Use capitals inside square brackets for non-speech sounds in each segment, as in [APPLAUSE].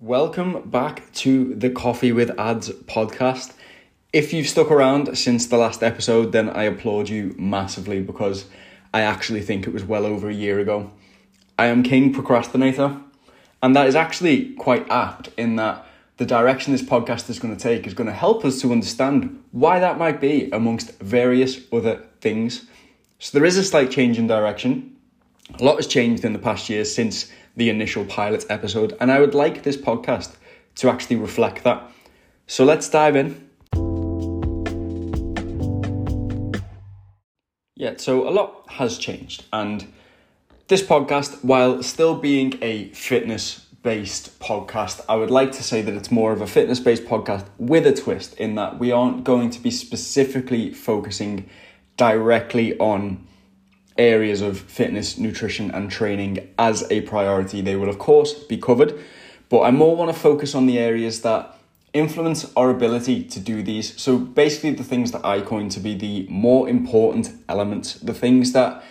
Welcome back to the Coffee with Ads podcast. If you've stuck around since the last episode, then I applaud you massively because I actually think it was well over a year ago. I am King Procrastinator, and that is actually quite apt in that the direction this podcast is going to take is going to help us to understand why that might be amongst various other things. So there is a slight change in direction. A lot has changed in the past year since the initial pilot episode, and I would like this podcast to actually reflect that. So let's dive in. Yeah, so a lot has changed, and this podcast, while still being a fitness based podcast, I would like to say that it's more of a fitness based podcast with a twist in that we aren't going to be specifically focusing directly on areas of fitness, nutrition, and training as a priority. They will, of course, be covered, but I more want to focus on the areas that influence our ability to do these. So, basically, the things that I coin to be the more important elements, the things that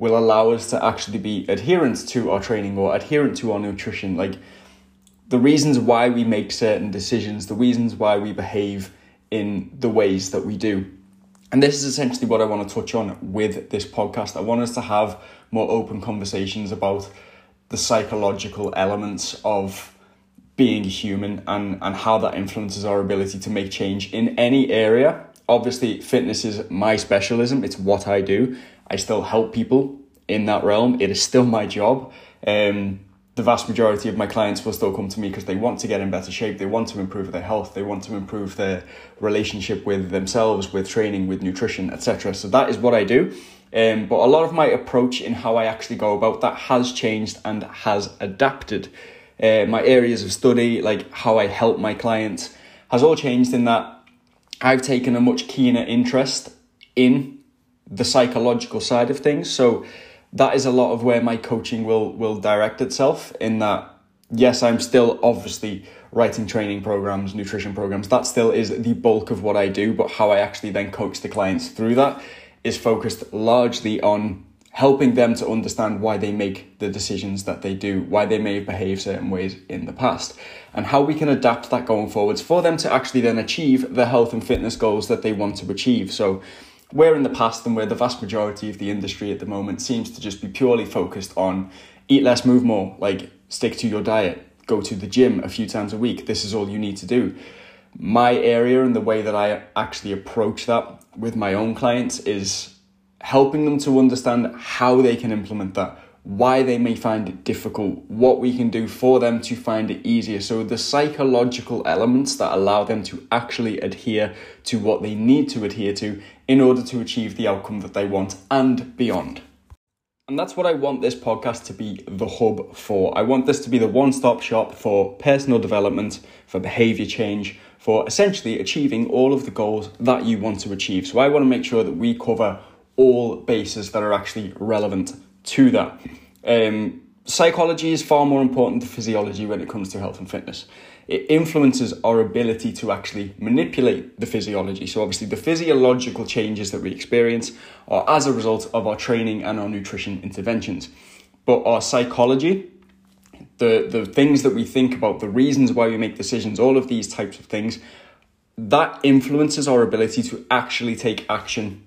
will allow us to actually be adherent to our training or adherent to our nutrition. Like the reasons why we make certain decisions, the reasons why we behave in the ways that we do. And this is essentially what I want to touch on with this podcast. I want us to have more open conversations about the psychological elements of being human and, and how that influences our ability to make change in any area. Obviously, fitness is my specialism, it's what I do. I still help people in that realm. It is still my job. Um, the vast majority of my clients will still come to me because they want to get in better shape, they want to improve their health, they want to improve their relationship with themselves, with training, with nutrition, etc. So that is what I do. Um, but a lot of my approach in how I actually go about that has changed and has adapted. Uh, my areas of study, like how I help my clients, has all changed in that I've taken a much keener interest in the psychological side of things. So that is a lot of where my coaching will will direct itself in that yes i'm still obviously writing training programs nutrition programs. That still is the bulk of what i do but how i actually then coach the clients through that is focused largely on helping them to understand why they make the decisions that they do why they may have behaved certain ways in the past and how we can adapt that going forwards for them to actually then achieve the health and fitness goals that they want to achieve. So where in the past and where the vast majority of the industry at the moment seems to just be purely focused on eat less, move more, like stick to your diet, go to the gym a few times a week. This is all you need to do. My area and the way that I actually approach that with my own clients is helping them to understand how they can implement that why they may find it difficult, what we can do for them to find it easier. So, the psychological elements that allow them to actually adhere to what they need to adhere to in order to achieve the outcome that they want and beyond. And that's what I want this podcast to be the hub for. I want this to be the one stop shop for personal development, for behavior change, for essentially achieving all of the goals that you want to achieve. So, I want to make sure that we cover all bases that are actually relevant to that. Um, psychology is far more important than physiology when it comes to health and fitness. It influences our ability to actually manipulate the physiology. So, obviously, the physiological changes that we experience are as a result of our training and our nutrition interventions. But our psychology, the, the things that we think about, the reasons why we make decisions, all of these types of things, that influences our ability to actually take action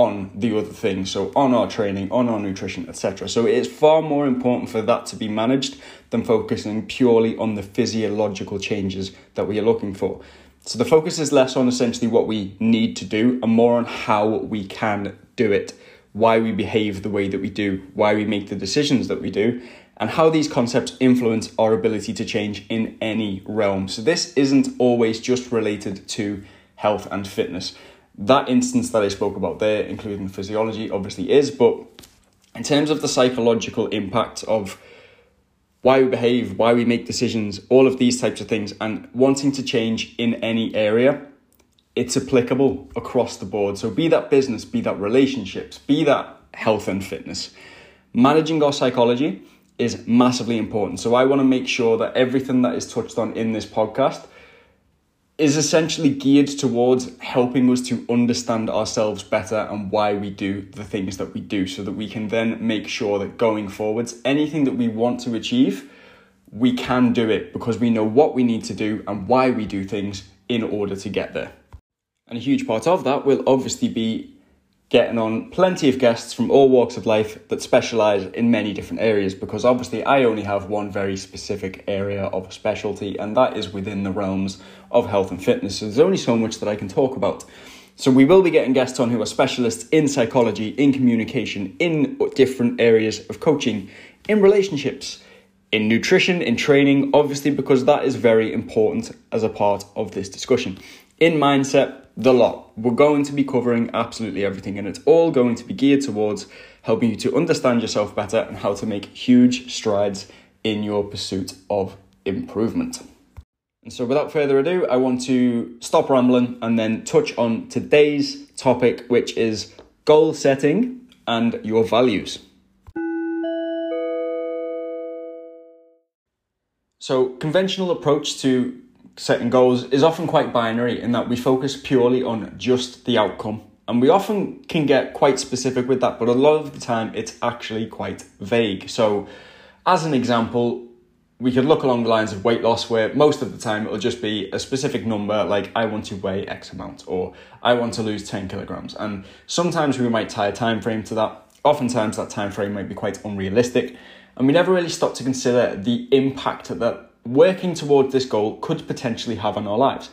on the other things, so on our training, on our nutrition, etc. So it is far more important for that to be managed than focusing purely on the physiological changes that we are looking for. So the focus is less on essentially what we need to do and more on how we can do it, why we behave the way that we do, why we make the decisions that we do, and how these concepts influence our ability to change in any realm. So this isn't always just related to health and fitness that instance that I spoke about there, including physiology, obviously is, but in terms of the psychological impact of why we behave, why we make decisions, all of these types of things, and wanting to change in any area, it's applicable across the board. So, be that business, be that relationships, be that health and fitness. Managing our psychology is massively important. So, I want to make sure that everything that is touched on in this podcast is essentially geared towards helping us to understand ourselves better and why we do the things that we do so that we can then make sure that going forwards anything that we want to achieve we can do it because we know what we need to do and why we do things in order to get there. And a huge part of that will obviously be getting on plenty of guests from all walks of life that specialize in many different areas because obviously I only have one very specific area of specialty and that is within the realms of health and fitness. So there's only so much that I can talk about. So we will be getting guests on who are specialists in psychology, in communication, in different areas of coaching, in relationships, in nutrition, in training, obviously because that is very important as a part of this discussion. In mindset, the lot. We're going to be covering absolutely everything, and it's all going to be geared towards helping you to understand yourself better and how to make huge strides in your pursuit of improvement. And so, without further ado, I want to stop rambling and then touch on today's topic, which is goal setting and your values. So, conventional approach to setting goals is often quite binary in that we focus purely on just the outcome. And we often can get quite specific with that, but a lot of the time it's actually quite vague. So, as an example, we could look along the lines of weight loss, where most of the time it'll just be a specific number, like I want to weigh X amount, or I want to lose 10 kilograms. And sometimes we might tie a time frame to that. Oftentimes, that time frame might be quite unrealistic. And we never really stop to consider the impact that working towards this goal could potentially have on our lives.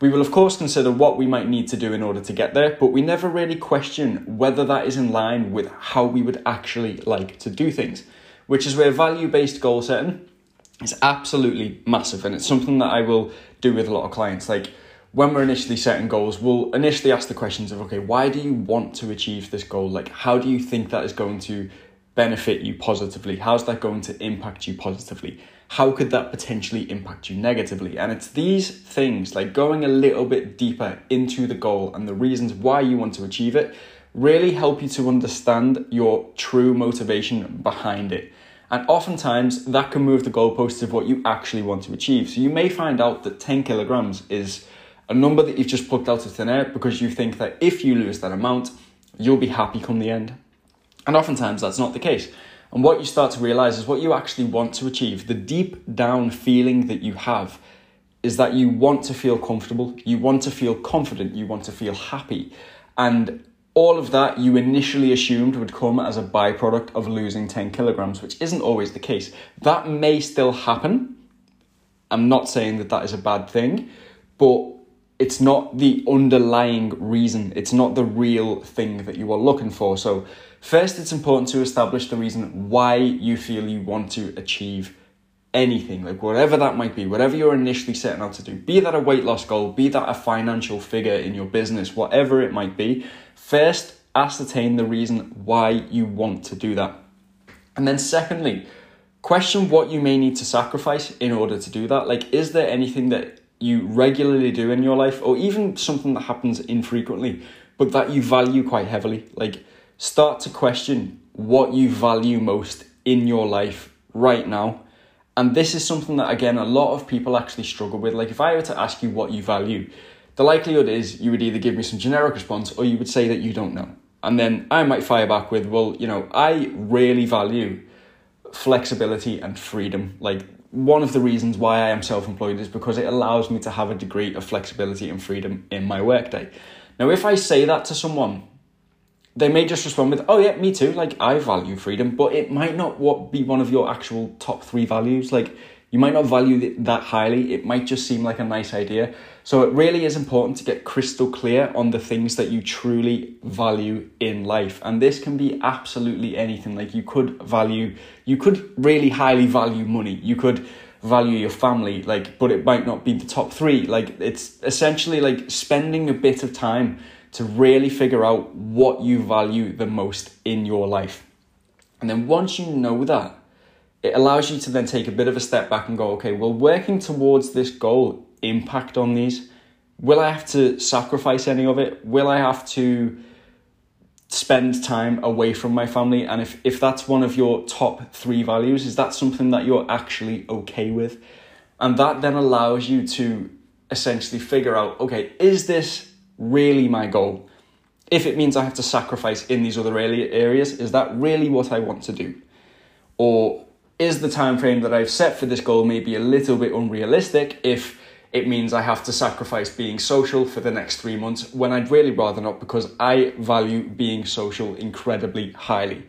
We will, of course, consider what we might need to do in order to get there, but we never really question whether that is in line with how we would actually like to do things, which is where value based goal setting is absolutely massive. And it's something that I will do with a lot of clients. Like when we're initially setting goals, we'll initially ask the questions of, okay, why do you want to achieve this goal? Like, how do you think that is going to benefit you positively? How's that going to impact you positively? How could that potentially impact you negatively? And it's these things, like going a little bit deeper into the goal and the reasons why you want to achieve it, really help you to understand your true motivation behind it. And oftentimes that can move the goalposts of what you actually want to achieve. So you may find out that 10 kilograms is a number that you've just plucked out of thin air because you think that if you lose that amount, you'll be happy come the end. And oftentimes that's not the case. And what you start to realize is what you actually want to achieve. The deep down feeling that you have is that you want to feel comfortable, you want to feel confident, you want to feel happy. And all of that you initially assumed would come as a byproduct of losing 10 kilograms, which isn't always the case. That may still happen. I'm not saying that that is a bad thing, but it's not the underlying reason, it's not the real thing that you are looking for. So, First, it's important to establish the reason why you feel you want to achieve anything, like whatever that might be, whatever you're initially setting out to do, be that a weight loss goal, be that a financial figure in your business, whatever it might be. First, ascertain the reason why you want to do that. And then, secondly, question what you may need to sacrifice in order to do that. Like, is there anything that you regularly do in your life, or even something that happens infrequently, but that you value quite heavily? Like, start to question what you value most in your life right now. And this is something that, again, a lot of people actually struggle with. Like, if I were to ask you what you value, the likelihood is you would either give me some generic response or you would say that you don't know. And then I might fire back with, well, you know, I really value flexibility and freedom. Like, one of the reasons why I am self employed is because it allows me to have a degree of flexibility and freedom in my workday. Now, if I say that to someone they may just respond with, "Oh yeah, me too." Like I value freedom, but it might not what be one of your actual top three values. Like you might not value it that highly. It might just seem like a nice idea. So it really is important to get crystal clear on the things that you truly value in life, and this can be absolutely anything. Like you could value, you could really highly value money. You could value your family like but it might not be the top 3 like it's essentially like spending a bit of time to really figure out what you value the most in your life. And then once you know that, it allows you to then take a bit of a step back and go, okay, well, working towards this goal impact on these? Will I have to sacrifice any of it? Will I have to spend time away from my family? And if, if that's one of your top three values, is that something that you're actually okay with? And that then allows you to essentially figure out, okay, is this really my goal? If it means I have to sacrifice in these other areas, is that really what I want to do? Or is the time frame that I've set for this goal maybe a little bit unrealistic if it means I have to sacrifice being social for the next three months when I'd really rather not because I value being social incredibly highly.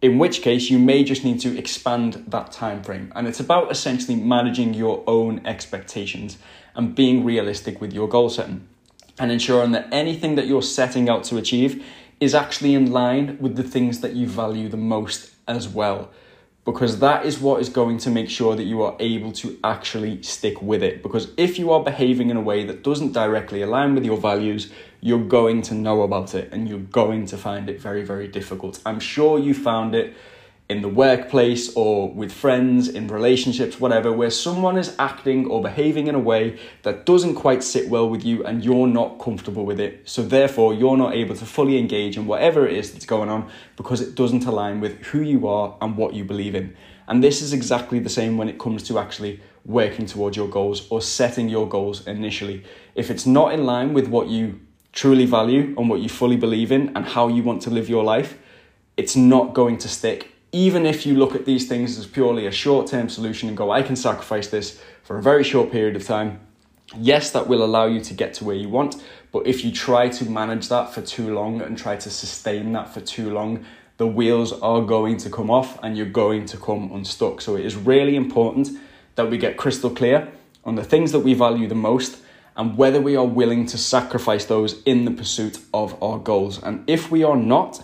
In which case, you may just need to expand that time frame. And it's about essentially managing your own expectations and being realistic with your goal setting and ensuring that anything that you're setting out to achieve is actually in line with the things that you value the most as well because that is what is going to make sure that you are able to actually stick with it. Because if you are behaving in a way that doesn't directly align with your values, you're going to know about it and you're going to find it very, very difficult. I'm sure you found it in the workplace or with friends, in relationships, whatever, where someone is acting or behaving in a way that doesn't quite sit well with you and you're not comfortable with it. So, therefore, you're not able to fully engage in whatever it is that's going on because it doesn't align with who you are and what you believe in. And this is exactly the same when it comes to actually working towards your goals or setting your goals initially. If it's not in line with what you truly value and what you fully believe in and how you want to live your life, it's not going to stick even if you look at these things as purely a short term solution and go, I can sacrifice this for a very short period of time, yes, that will allow you to get to where you want. But if you try to manage that for too long and try to sustain that for too long, the wheels are going to come off and you're going to come unstuck. So it is really important that we get crystal clear on the things that we value the most and whether we are willing to sacrifice those in the pursuit of our goals. And if we are not,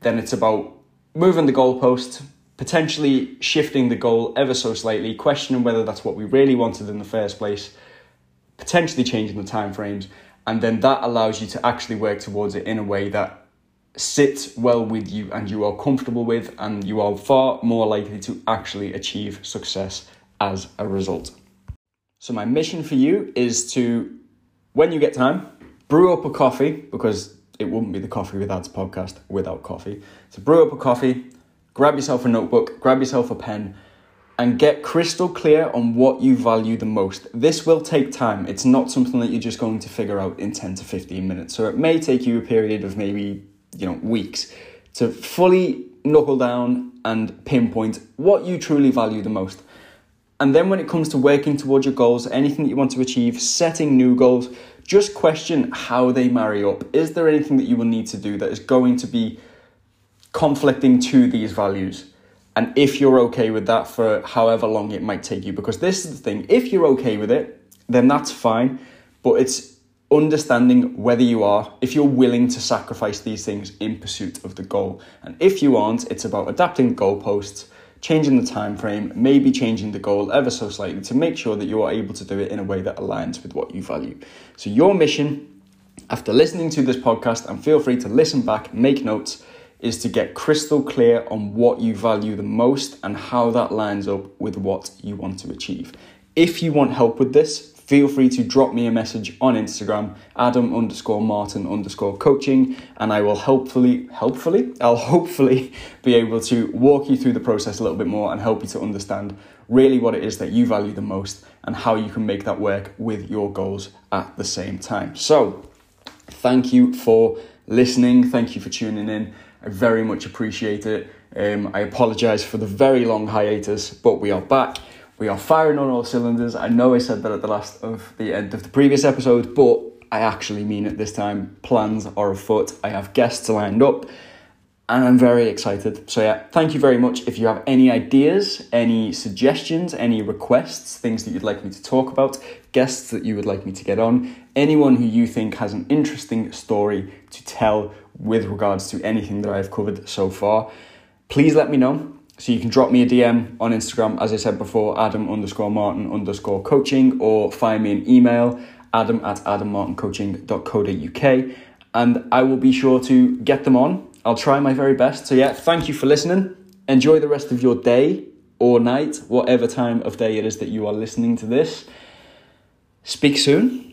then it's about moving the goalpost, potentially shifting the goal ever so slightly, questioning whether that's what we really wanted in the first place, potentially changing the time frames, and then that allows you to actually work towards it in a way that sits well with you and you are comfortable with, and you are far more likely to actually achieve success as a result. So, my mission for you is to, when you get time, brew up a coffee because it wouldn't be the Coffee with Ads podcast without coffee. So brew up a coffee, grab yourself a notebook, grab yourself a pen, and get crystal clear on what you value the most. This will take time. It's not something that you're just going to figure out in 10 to 15 minutes. So it may take you a period of maybe, you know, weeks to fully knuckle down and pinpoint what you truly value the most. And then when it comes to working towards your goals, anything that you want to achieve, setting new goals, just question how they marry up. Is there anything that you will need to do that is going to be conflicting to these values? And if you're okay with that for however long it might take you, because this is the thing, if you're okay with it, then that's fine. But it's understanding whether you are, if you're willing to sacrifice these things in pursuit of the goal. And if you aren't, it's about adapting goalposts changing the time frame, maybe changing the goal ever so slightly to make sure that you are able to do it in a way that aligns with what you value. So, your mission after listening to this podcast, and feel free to listen back, make notes, is to get crystal clear on what you value the most and how that lines up with what you want to achieve. If you want help with this, feel free to drop me a message on Instagram, Adam underscore Martin underscore coaching, and I will hopefully, hopefully, I'll hopefully [LAUGHS] be able to walk you through the process a little bit more and help you to understand really what it is that you value the most and how you can make that work with your goals at the same time. So, thank you for listening. Thank you for tuning in. I very much appreciate it. Um, I apologize for the very long hiatus, but we are back. We are firing on all cylinders. I know I said that at the last of the end of the previous episode, but I actually mean it this time. Plans are afoot. I have guests lined up and I'm very excited. So, yeah, thank you very much. If you have any ideas, any suggestions, any requests, things that you'd like me to talk about, guests that you would like me to get on, anyone who you think has an interesting story to tell with regards to anything that I've covered so far, please let me know. So you can drop me a DM on Instagram, as I said before, Adam underscore Martin underscore coaching, or find me an email, adam at adammartincoaching.co.uk, and I will be sure to get them on. I'll try my very best. So yeah, thank you for listening. Enjoy the rest of your day or night, whatever time of day it is that you are listening to this. Speak soon